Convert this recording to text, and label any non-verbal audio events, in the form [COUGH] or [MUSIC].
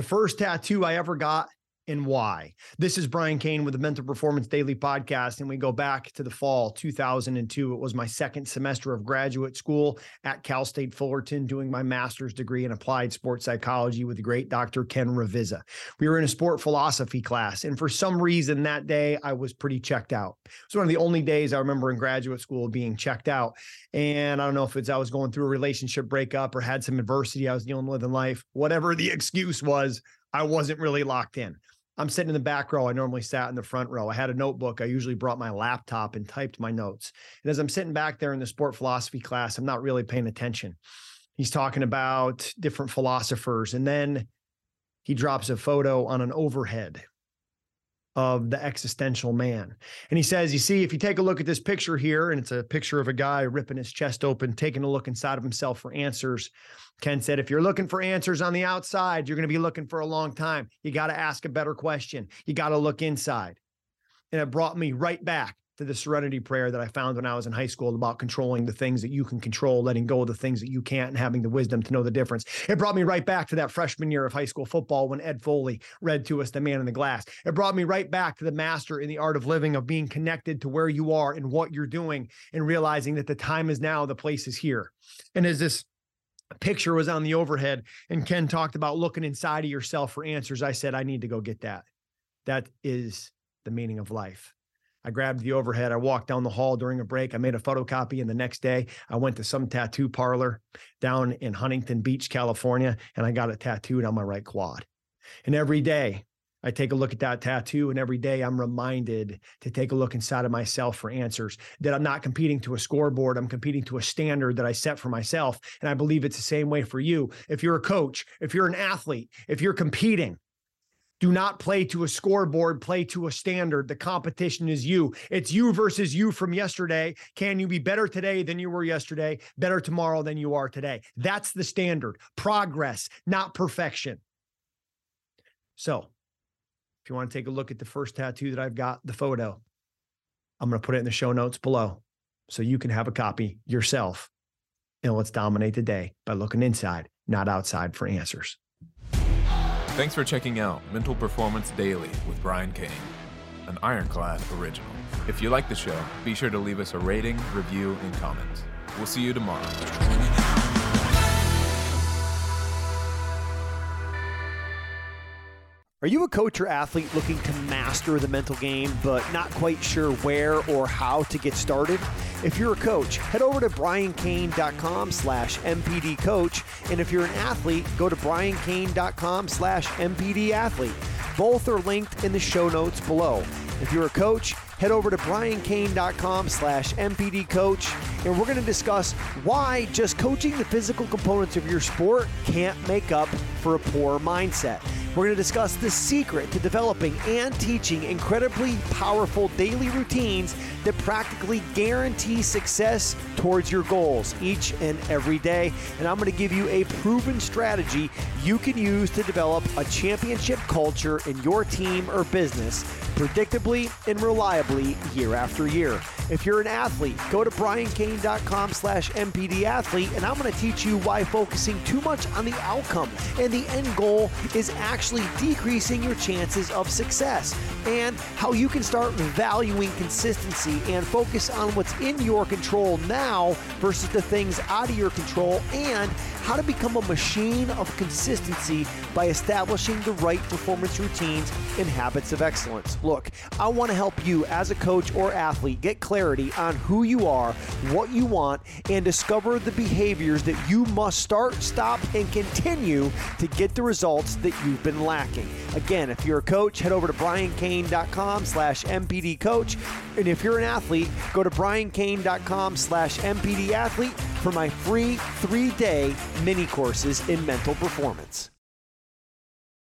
The first tattoo I ever got and why. This is Brian Cain with the Mental Performance Daily Podcast, and we go back to the fall 2002. It was my second semester of graduate school at Cal State Fullerton, doing my master's degree in applied sports psychology with the great Dr. Ken Ravizza. We were in a sport philosophy class, and for some reason that day I was pretty checked out. It was one of the only days I remember in graduate school being checked out. And I don't know if it's I was going through a relationship breakup or had some adversity I was dealing with in life, whatever the [LAUGHS] excuse was. I wasn't really locked in. I'm sitting in the back row. I normally sat in the front row. I had a notebook. I usually brought my laptop and typed my notes. And as I'm sitting back there in the sport philosophy class, I'm not really paying attention. He's talking about different philosophers. And then he drops a photo on an overhead of the existential man. And he says, You see, if you take a look at this picture here, and it's a picture of a guy ripping his chest open, taking a look inside of himself for answers. Ken said, If you're looking for answers on the outside, you're going to be looking for a long time. You got to ask a better question. You got to look inside. And it brought me right back to the serenity prayer that I found when I was in high school about controlling the things that you can control, letting go of the things that you can't, and having the wisdom to know the difference. It brought me right back to that freshman year of high school football when Ed Foley read to us The Man in the Glass. It brought me right back to the master in the art of living, of being connected to where you are and what you're doing, and realizing that the time is now, the place is here. And as this picture was on the overhead, and Ken talked about looking inside of yourself for answers, I said, I need to go get that. That is the meaning of life. I grabbed the overhead. I walked down the hall during a break. I made a photocopy. And the next day, I went to some tattoo parlor down in Huntington Beach, California, and I got it tattooed on my right quad. And every day, I take a look at that tattoo, and every day I'm reminded to take a look inside of myself for answers. That I'm not competing to a scoreboard, I'm competing to a standard that I set for myself. And I believe it's the same way for you. If you're a coach, if you're an athlete, if you're competing, do not play to a scoreboard, play to a standard. The competition is you. It's you versus you from yesterday. Can you be better today than you were yesterday? Better tomorrow than you are today? That's the standard. Progress, not perfection. So, if you want to take a look at the first tattoo that I've got, the photo, I'm going to put it in the show notes below so you can have a copy yourself. And let's dominate the day by looking inside, not outside for answers. Thanks for checking out Mental Performance Daily with Brian Cain, an Ironclad original. If you like the show, be sure to leave us a rating, review, and comment. We'll see you tomorrow. Are you a coach or athlete looking to master the mental game, but not quite sure where or how to get started? If you're a coach, head over to briancain.com slash mpdcoach. And if you're an athlete, go to briancain.com slash mpdathlete. Both are linked in the show notes below. If you're a coach, head over to briancain.com slash mpdcoach. And we're going to discuss why just coaching the physical components of your sport can't make up for a poor mindset. We're going to discuss the secret to developing and teaching incredibly powerful daily routines that practically guarantee success towards your goals each and every day. And I'm going to give you a proven strategy you can use to develop a championship culture in your team or business predictably and reliably year after year. If you're an athlete, go to briancain.com slash mpdathlete, and I'm going to teach you why focusing too much on the outcome and the end goal is actually decreasing your chances of success and how you can start valuing consistency and focus on what's in your control now versus the things out of your control and how to become a machine of consistency by establishing the right performance routines and habits of excellence. Look, I want to help you as a coach or athlete get clarity on who you are, what you want, and discover the behaviors that you must start, stop, and continue to get the results that you've been lacking. Again, if you're a coach, head over to briancain.com slash mpdcoach. And if you're an athlete, go to briancain.com slash mpdathlete for my free three-day mini courses in mental performance.